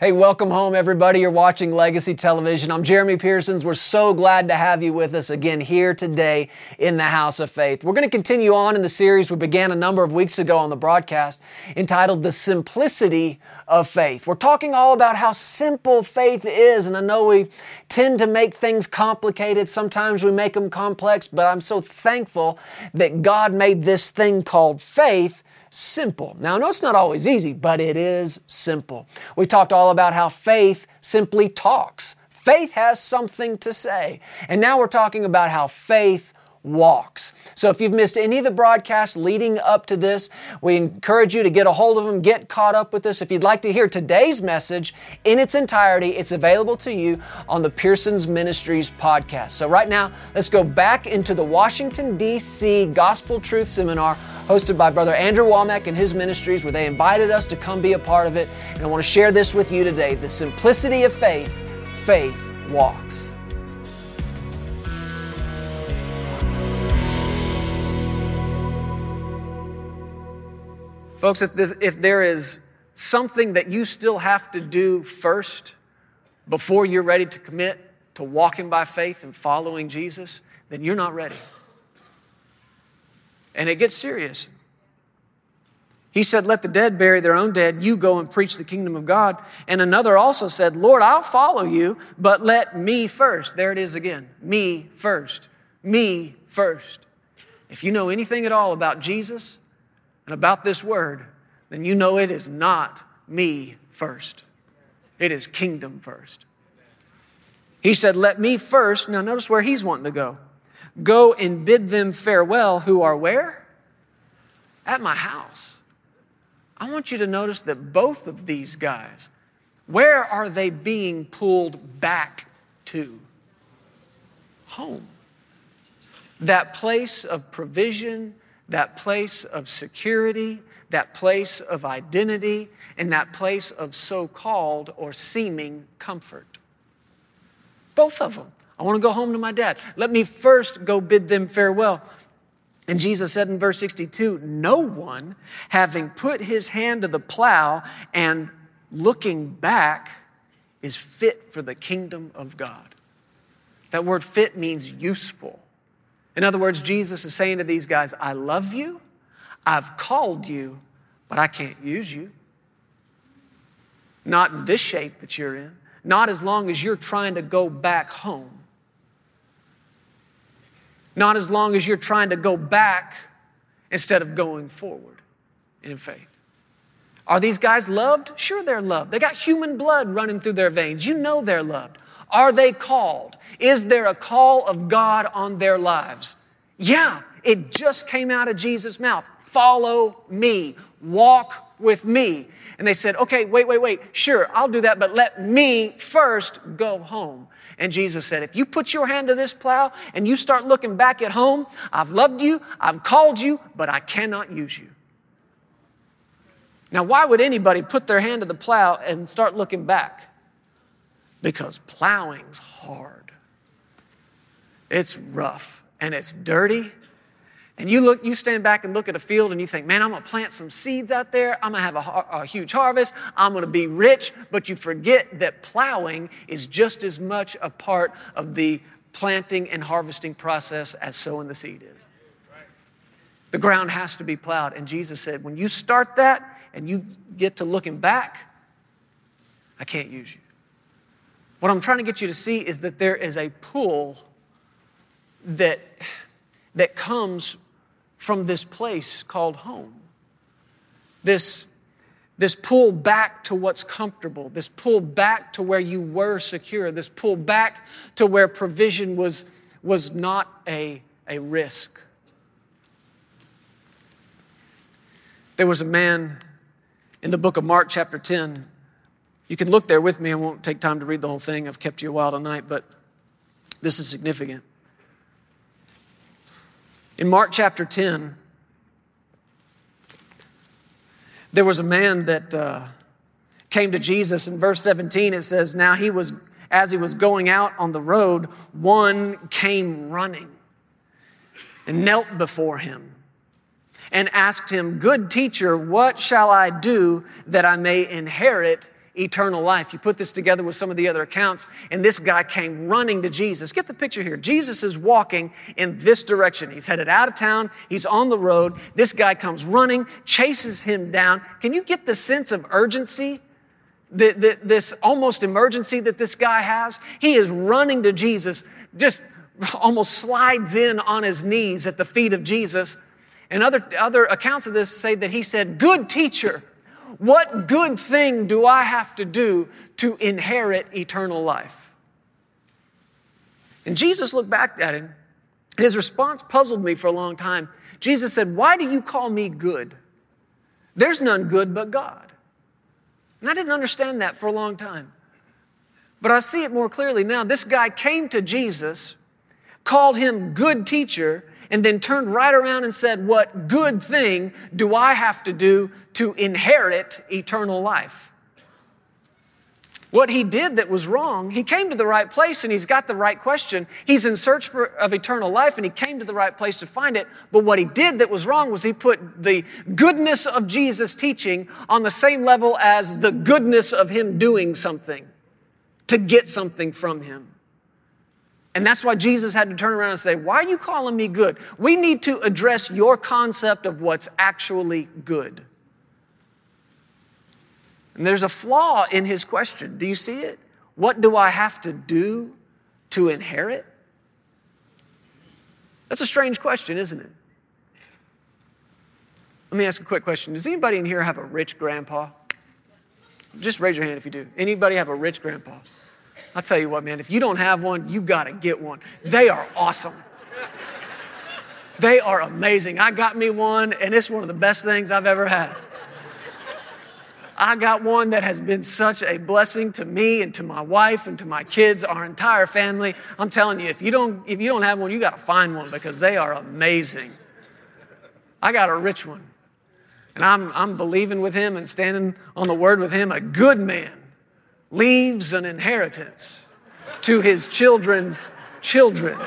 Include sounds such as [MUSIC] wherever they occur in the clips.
Hey, welcome home, everybody. You're watching Legacy Television. I'm Jeremy Pearsons. We're so glad to have you with us again here today in the House of Faith. We're going to continue on in the series we began a number of weeks ago on the broadcast entitled The Simplicity of Faith. We're talking all about how simple faith is, and I know we tend to make things complicated. Sometimes we make them complex, but I'm so thankful that God made this thing called faith simple. Now, I know it's not always easy, but it is simple. We talked all about how faith simply talks. Faith has something to say. And now we're talking about how faith walks. So if you've missed any of the broadcasts leading up to this, we encourage you to get a hold of them, get caught up with this. If you'd like to hear today's message in its entirety, it's available to you on the Pearsons Ministries podcast. So right now, let's go back into the Washington, D.C. Gospel Truth Seminar hosted by Brother Andrew Wommack and his ministries, where they invited us to come be a part of it. And I want to share this with you today the simplicity of faith, faith walks. Folks, if, the, if there is something that you still have to do first before you're ready to commit to walking by faith and following Jesus, then you're not ready. And it gets serious. He said, Let the dead bury their own dead. You go and preach the kingdom of God. And another also said, Lord, I'll follow you, but let me first. There it is again. Me first. Me first. If you know anything at all about Jesus, and about this word, then you know it is not me first. It is kingdom first. He said, Let me first. Now, notice where he's wanting to go. Go and bid them farewell who are where? At my house. I want you to notice that both of these guys, where are they being pulled back to? Home. That place of provision that place of security, that place of identity, and that place of so called or seeming comfort. Both of them. I want to go home to my dad. Let me first go bid them farewell. And Jesus said in verse 62 No one, having put his hand to the plow and looking back, is fit for the kingdom of God. That word fit means useful. In other words, Jesus is saying to these guys, I love you, I've called you, but I can't use you. Not in this shape that you're in, not as long as you're trying to go back home. Not as long as you're trying to go back instead of going forward in faith. Are these guys loved? Sure, they're loved. They got human blood running through their veins. You know they're loved. Are they called? Is there a call of God on their lives? Yeah, it just came out of Jesus' mouth. Follow me, walk with me. And they said, okay, wait, wait, wait. Sure, I'll do that, but let me first go home. And Jesus said, if you put your hand to this plow and you start looking back at home, I've loved you, I've called you, but I cannot use you. Now, why would anybody put their hand to the plow and start looking back? Because plowing's hard. It's rough and it's dirty. And you look, you stand back and look at a field and you think, man, I'm gonna plant some seeds out there. I'm gonna have a, a huge harvest. I'm gonna be rich. But you forget that plowing is just as much a part of the planting and harvesting process as sowing the seed is. The ground has to be plowed. And Jesus said, when you start that and you get to looking back, I can't use you. What I'm trying to get you to see is that there is a pull that, that comes from this place called home. This, this pull back to what's comfortable, this pull back to where you were secure, this pull back to where provision was, was not a, a risk. There was a man in the book of Mark, chapter 10, you can look there with me. I won't take time to read the whole thing. I've kept you a while tonight, but this is significant. In Mark chapter 10, there was a man that uh, came to Jesus. In verse 17, it says, Now he was, as he was going out on the road, one came running and knelt before him and asked him, Good teacher, what shall I do that I may inherit eternal life. You put this together with some of the other accounts, and this guy came running to Jesus. Get the picture here. Jesus is walking in this direction. He's headed out of town, he's on the road. This guy comes running, chases him down. Can you get the sense of urgency? The, the, this almost emergency that this guy has. He is running to Jesus, just [LAUGHS] almost slides in on his knees at the feet of Jesus. And other, other accounts of this say that he said, Good teacher, what good thing do I have to do to inherit eternal life? And Jesus looked back at him, and his response puzzled me for a long time. Jesus said, Why do you call me good? There's none good but God. And I didn't understand that for a long time. But I see it more clearly now. This guy came to Jesus, called him good teacher, and then turned right around and said, What good thing do I have to do to inherit eternal life? What he did that was wrong, he came to the right place and he's got the right question. He's in search for, of eternal life and he came to the right place to find it. But what he did that was wrong was he put the goodness of Jesus' teaching on the same level as the goodness of him doing something to get something from him. And that's why Jesus had to turn around and say, Why are you calling me good? We need to address your concept of what's actually good. And there's a flaw in his question. Do you see it? What do I have to do to inherit? That's a strange question, isn't it? Let me ask a quick question. Does anybody in here have a rich grandpa? Just raise your hand if you do. Anybody have a rich grandpa? I'll tell you what, man, if you don't have one, you got to get one. They are awesome. They are amazing. I got me one, and it's one of the best things I've ever had. I got one that has been such a blessing to me and to my wife and to my kids, our entire family. I'm telling you, if you don't, if you don't have one, you got to find one because they are amazing. I got a rich one. And I'm, I'm believing with him and standing on the word with him, a good man leaves an inheritance to his children's children.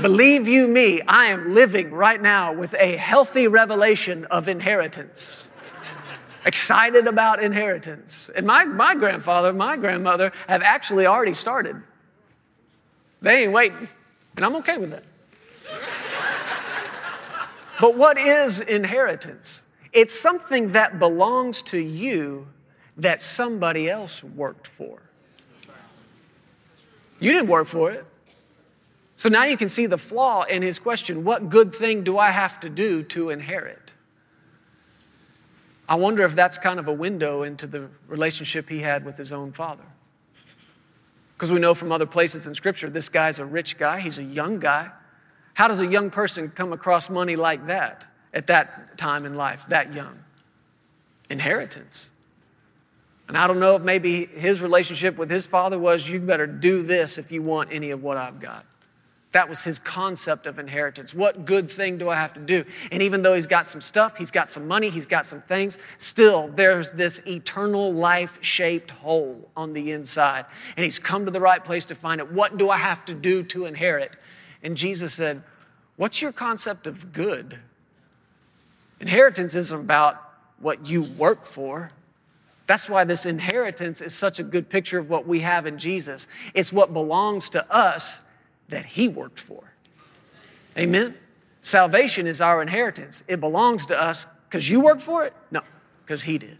Believe you me, I am living right now with a healthy revelation of inheritance. Excited about inheritance. And my, my grandfather, my grandmother have actually already started. They ain't waiting, and I'm okay with that. but what is inheritance? It's something that belongs to you that somebody else worked for. You didn't work for it. So now you can see the flaw in his question what good thing do I have to do to inherit? I wonder if that's kind of a window into the relationship he had with his own father. Because we know from other places in Scripture, this guy's a rich guy, he's a young guy. How does a young person come across money like that? At that time in life, that young. Inheritance. And I don't know if maybe his relationship with his father was, you better do this if you want any of what I've got. That was his concept of inheritance. What good thing do I have to do? And even though he's got some stuff, he's got some money, he's got some things, still there's this eternal life shaped hole on the inside. And he's come to the right place to find it. What do I have to do to inherit? And Jesus said, What's your concept of good? Inheritance isn't about what you work for. That's why this inheritance is such a good picture of what we have in Jesus. It's what belongs to us that He worked for. Amen? Salvation is our inheritance. It belongs to us because you worked for it? No, because He did.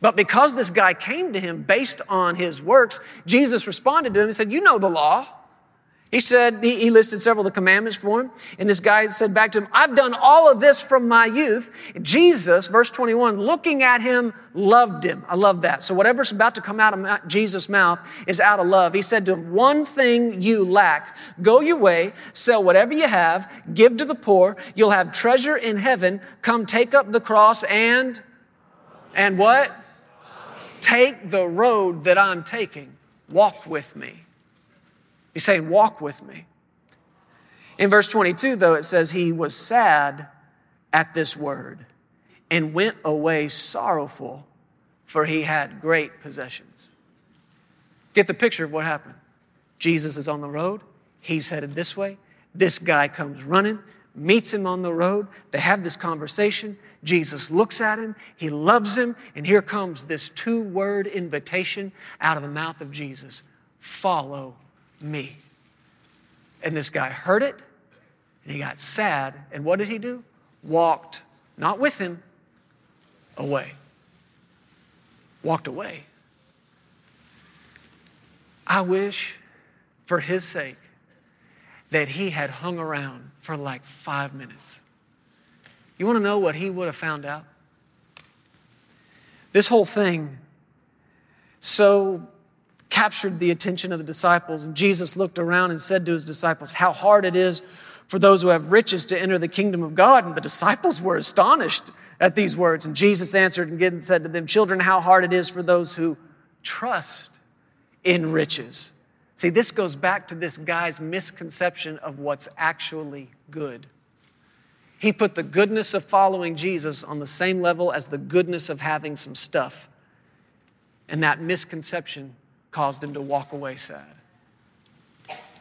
But because this guy came to him based on his works, Jesus responded to him and said, You know the law. He said, he, listed several of the commandments for him. And this guy said back to him, I've done all of this from my youth. Jesus, verse 21, looking at him, loved him. I love that. So whatever's about to come out of Jesus' mouth is out of love. He said to him, One thing you lack. Go your way, sell whatever you have, give to the poor. You'll have treasure in heaven. Come take up the cross and, and what? Take the road that I'm taking. Walk with me. He's saying, Walk with me. In verse 22, though, it says, He was sad at this word and went away sorrowful, for he had great possessions. Get the picture of what happened. Jesus is on the road, he's headed this way. This guy comes running meets him on the road. They have this conversation. Jesus looks at him, he loves him, and here comes this two word invitation out of the mouth of Jesus Follow me. And this guy heard it, and he got sad. And what did he do? Walked, not with him, away. Walked away. I wish, for his sake, that he had hung around for like five minutes. You want to know what he would have found out? This whole thing so captured the attention of the disciples, and Jesus looked around and said to his disciples, How hard it is for those who have riches to enter the kingdom of God. And the disciples were astonished at these words. And Jesus answered and said to them, Children, how hard it is for those who trust in riches See, this goes back to this guy's misconception of what's actually good. He put the goodness of following Jesus on the same level as the goodness of having some stuff. And that misconception caused him to walk away sad.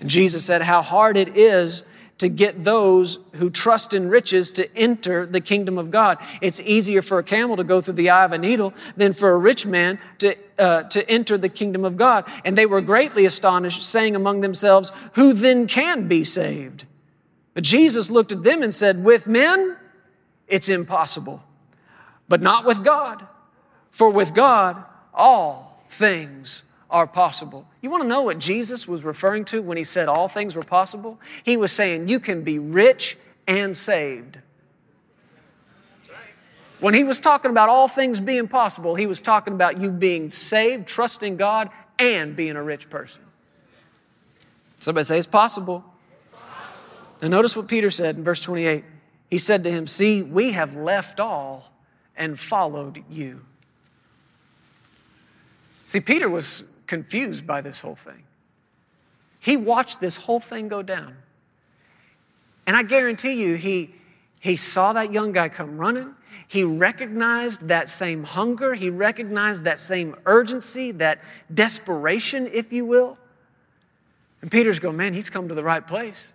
And Jesus said, How hard it is to get those who trust in riches to enter the kingdom of God. It's easier for a camel to go through the eye of a needle than for a rich man to, uh, to enter the kingdom of God. And they were greatly astonished, saying among themselves, Who then can be saved? But Jesus looked at them and said, With men, it's impossible, but not with God. For with God, all things are possible. You want to know what Jesus was referring to when he said all things were possible? He was saying you can be rich and saved. When he was talking about all things being possible, he was talking about you being saved, trusting God, and being a rich person. Somebody say it's possible. Now, notice what Peter said in verse 28. He said to him, See, we have left all and followed you. See, Peter was confused by this whole thing. He watched this whole thing go down. And I guarantee you, he, he saw that young guy come running. He recognized that same hunger. He recognized that same urgency, that desperation, if you will. And Peter's going, man, he's come to the right place.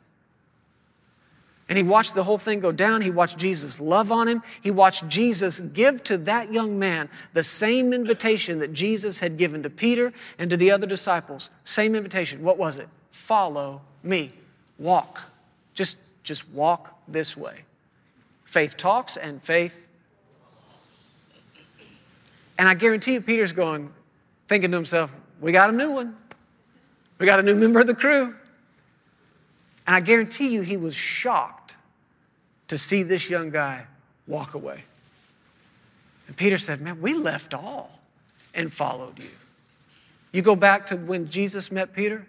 And he watched the whole thing go down. He watched Jesus love on him. He watched Jesus give to that young man the same invitation that Jesus had given to Peter and to the other disciples. Same invitation. What was it? Follow me. Walk. Just, just walk this way. Faith talks and faith. And I guarantee you, Peter's going, thinking to himself, we got a new one. We got a new member of the crew. And I guarantee you, he was shocked to see this young guy walk away. And Peter said, Man, we left all and followed you. You go back to when Jesus met Peter,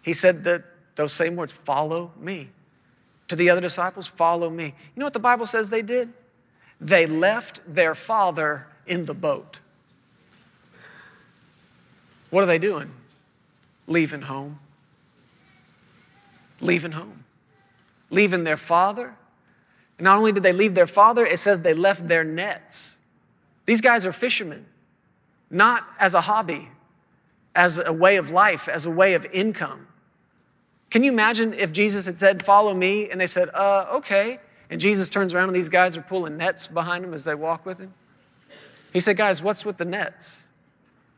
he said that those same words, follow me. To the other disciples, follow me. You know what the Bible says they did? They left their father in the boat. What are they doing? Leaving home. Leaving home leaving their father. Not only did they leave their father, it says they left their nets. These guys are fishermen, not as a hobby, as a way of life, as a way of income. Can you imagine if Jesus had said, Follow me, and they said, Uh, okay. And Jesus turns around and these guys are pulling nets behind him as they walk with him? He said, Guys, what's with the nets?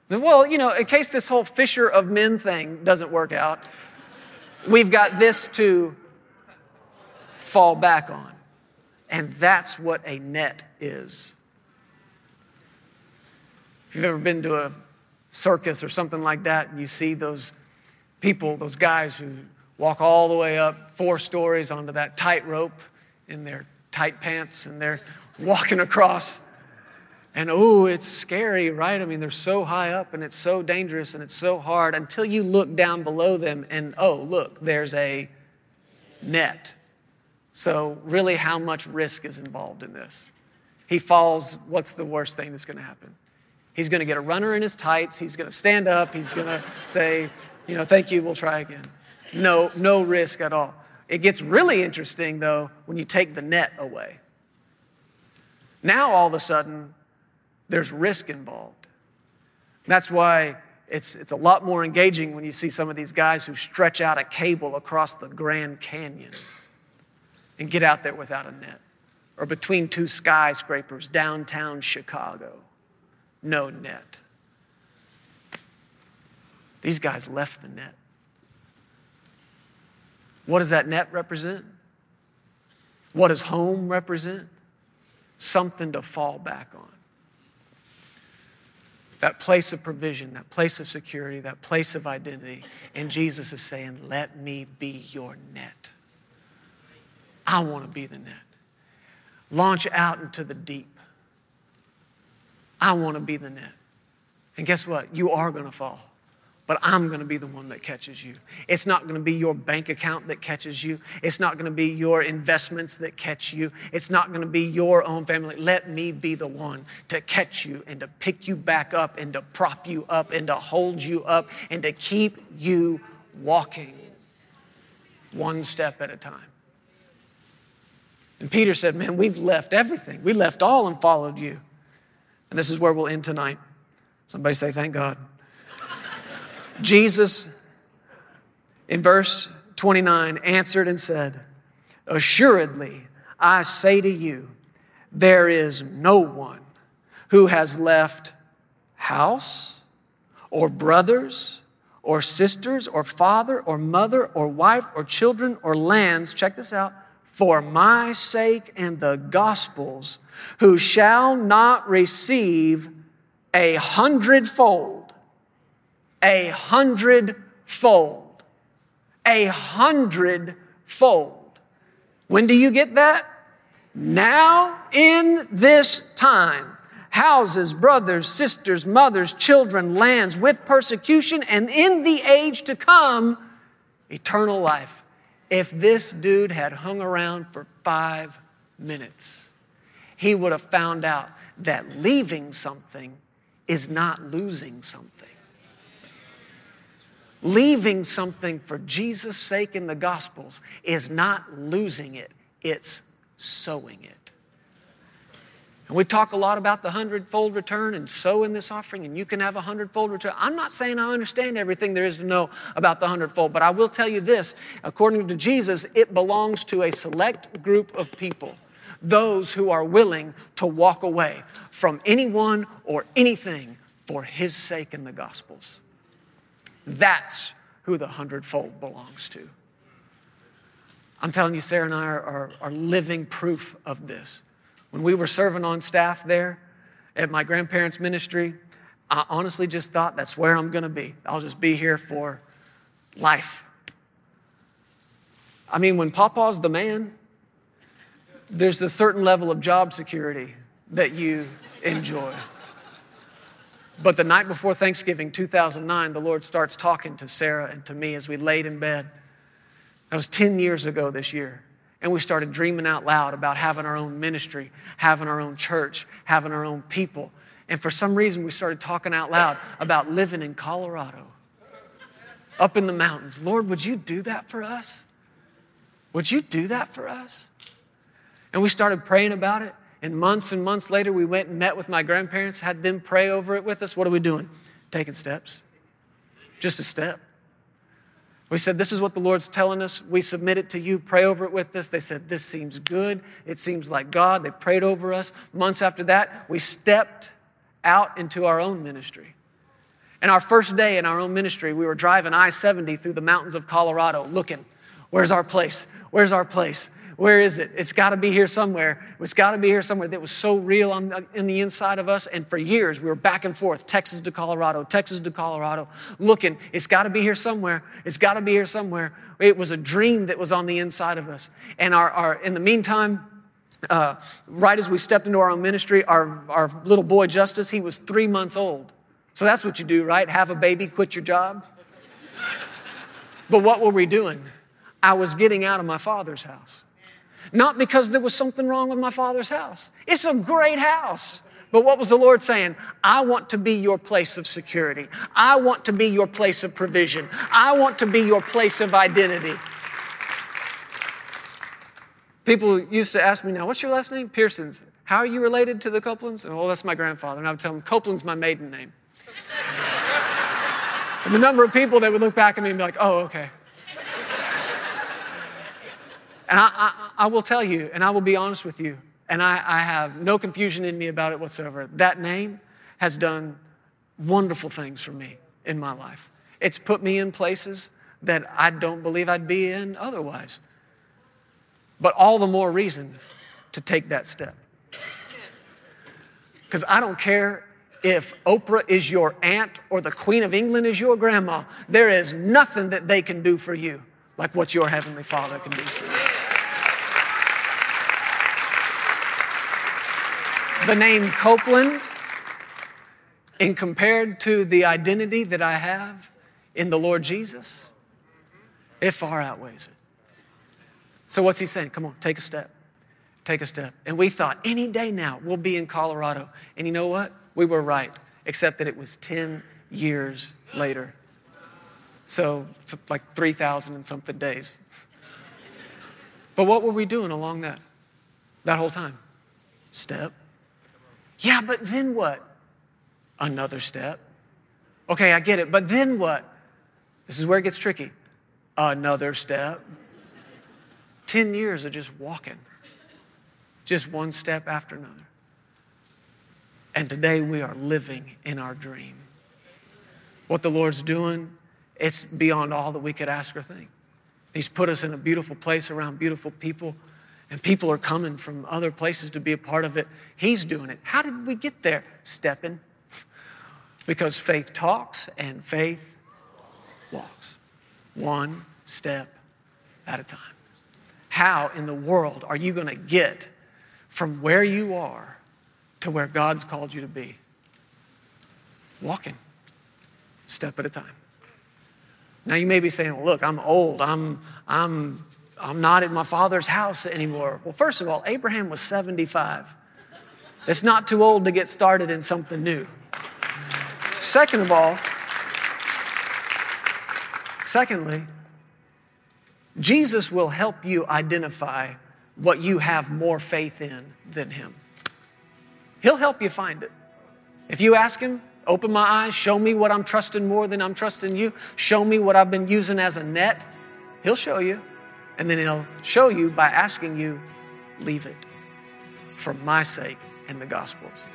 Well, you know, in case this whole fisher of men thing doesn't work out, we've got this to fall back on. And that's what a net is. If you've ever been to a circus or something like that, and you see those people, those guys who walk all the way up four stories onto that tightrope in their tight pants and they're walking across. And oh, it's scary, right? I mean, they're so high up and it's so dangerous and it's so hard until you look down below them and oh, look, there's a net. So, really, how much risk is involved in this? He falls, what's the worst thing that's going to happen? He's going to get a runner in his tights. He's going to stand up. He's going to say, you know, thank you, we'll try again. No, no risk at all. It gets really interesting, though, when you take the net away. Now, all of a sudden, there's risk involved. That's why it's, it's a lot more engaging when you see some of these guys who stretch out a cable across the Grand Canyon and get out there without a net. Or between two skyscrapers, downtown Chicago, no net. These guys left the net. What does that net represent? What does home represent? Something to fall back on. That place of provision, that place of security, that place of identity. And Jesus is saying, Let me be your net. I want to be the net. Launch out into the deep. I want to be the net. And guess what? You are going to fall but I'm going to be the one that catches you. It's not going to be your bank account that catches you. It's not going to be your investments that catch you. It's not going to be your own family. Let me be the one to catch you and to pick you back up and to prop you up and to hold you up and to keep you walking one step at a time. And Peter said, Man, we've left everything. We left all and followed you. And this is where we'll end tonight. Somebody say, Thank God. [LAUGHS] Jesus, in verse 29, answered and said, Assuredly, I say to you, there is no one who has left house or brothers or sisters or father or mother or wife or children or lands, check this out, for my sake and the gospel's, who shall not receive a hundredfold a hundredfold. A hundredfold. When do you get that? Now, in this time, houses, brothers, sisters, mothers, children, lands with persecution, and in the age to come, eternal life. If this dude had hung around for five minutes, he would have found out that leaving something is not losing something leaving something for Jesus' sake in the Gospels is not losing it, it's sowing it. And we talk a lot about the hundredfold return and sow in this offering, and you can have a hundredfold return. I'm not saying I understand everything there is to know about the hundredfold, but I will tell you this according to Jesus, it belongs to a select group of people, those who are willing to walk away from anyone or anything for his sake in the Gospels. That's who the hundredfold belongs to. I'm telling you, Sarah and I are, are, are, living proof of this. When we were serving on staff there at my grandparents' ministry, I honestly just thought that's where I'm going to be. I'll just be here for life. I mean, when Papa's the man, there's a certain level of job security that you enjoy. But the night before Thanksgiving 2009, the Lord starts talking to Sarah and to me as we laid in bed. That was 10 years ago this year. And we started dreaming out loud about having our own ministry, having our own church, having our own people. And for some reason, we started talking out loud about living in Colorado, up in the mountains. Lord, would you do that for us? Would you do that for us? And we started praying about it. And months and months later, we went and met with my grandparents, had them pray over it with us. What are we doing? Taking steps. Just a step. We said, This is what the Lord's telling us. We submit it to you. Pray over it with us. They said, This seems good. It seems like God. They prayed over us. Months after that, we stepped out into our own ministry. And our first day in our own ministry, we were driving I 70 through the mountains of Colorado looking, Where's our place? Where's our place? Where is it? It's got to be here somewhere. It's got to be here somewhere. That was so real on, in the inside of us. And for years, we were back and forth, Texas to Colorado, Texas to Colorado, looking. It's got to be here somewhere. It's got to be here somewhere. It was a dream that was on the inside of us. And our, our in the meantime, uh, right as we stepped into our own ministry, our, our little boy Justice, he was three months old. So that's what you do, right? Have a baby, quit your job. But what were we doing? I was getting out of my father's house. Not because there was something wrong with my father's house. It's a great house. But what was the Lord saying? I want to be your place of security. I want to be your place of provision. I want to be your place of identity. People used to ask me now, what's your last name? Pearsons. How are you related to the Copelands? And, well, that's my grandfather. And I would tell them, Copeland's my maiden name. [LAUGHS] and the number of people that would look back at me and be like, oh, okay. And I, I, I will tell you, and I will be honest with you, and I, I have no confusion in me about it whatsoever. That name has done wonderful things for me in my life. It's put me in places that I don't believe I'd be in otherwise. But all the more reason to take that step. Because I don't care if Oprah is your aunt or the Queen of England is your grandma, there is nothing that they can do for you like what your Heavenly Father can do for you. The name Copeland, in compared to the identity that I have in the Lord Jesus, it far outweighs it. So, what's he saying? Come on, take a step. Take a step. And we thought any day now we'll be in Colorado. And you know what? We were right, except that it was 10 years later. So, like 3,000 and something days. But what were we doing along that, that whole time? Step. Yeah, but then what? Another step. Okay, I get it, but then what? This is where it gets tricky. Another step. 10 years of just walking, just one step after another. And today we are living in our dream. What the Lord's doing, it's beyond all that we could ask or think. He's put us in a beautiful place around beautiful people, and people are coming from other places to be a part of it. He's doing it. How did we get there? Stepping. Because faith talks and faith walks. One step at a time. How in the world are you going to get from where you are to where God's called you to be? Walking, step at a time. Now you may be saying, look, I'm old. I'm, I'm, I'm not in my father's house anymore. Well, first of all, Abraham was 75. It's not too old to get started in something new. Second of all, secondly, Jesus will help you identify what you have more faith in than Him. He'll help you find it. If you ask Him, open my eyes, show me what I'm trusting more than I'm trusting you, show me what I've been using as a net, He'll show you. And then He'll show you by asking you, leave it for my sake and the gospel's.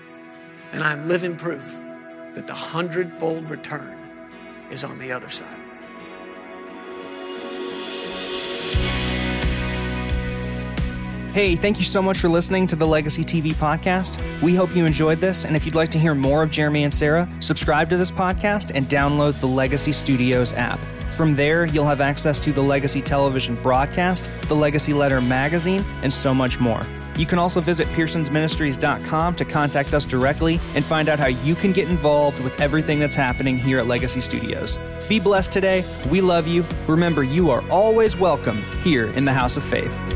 And I'm living proof that the hundredfold return is on the other side. Hey, thank you so much for listening to the Legacy TV podcast. We hope you enjoyed this, and if you'd like to hear more of Jeremy and Sarah, subscribe to this podcast and download the Legacy Studios app. From there, you'll have access to the Legacy Television broadcast, the Legacy Letter magazine, and so much more. You can also visit pearsonsministries.com to contact us directly and find out how you can get involved with everything that's happening here at Legacy Studios. Be blessed today. We love you. Remember, you are always welcome here in the House of Faith.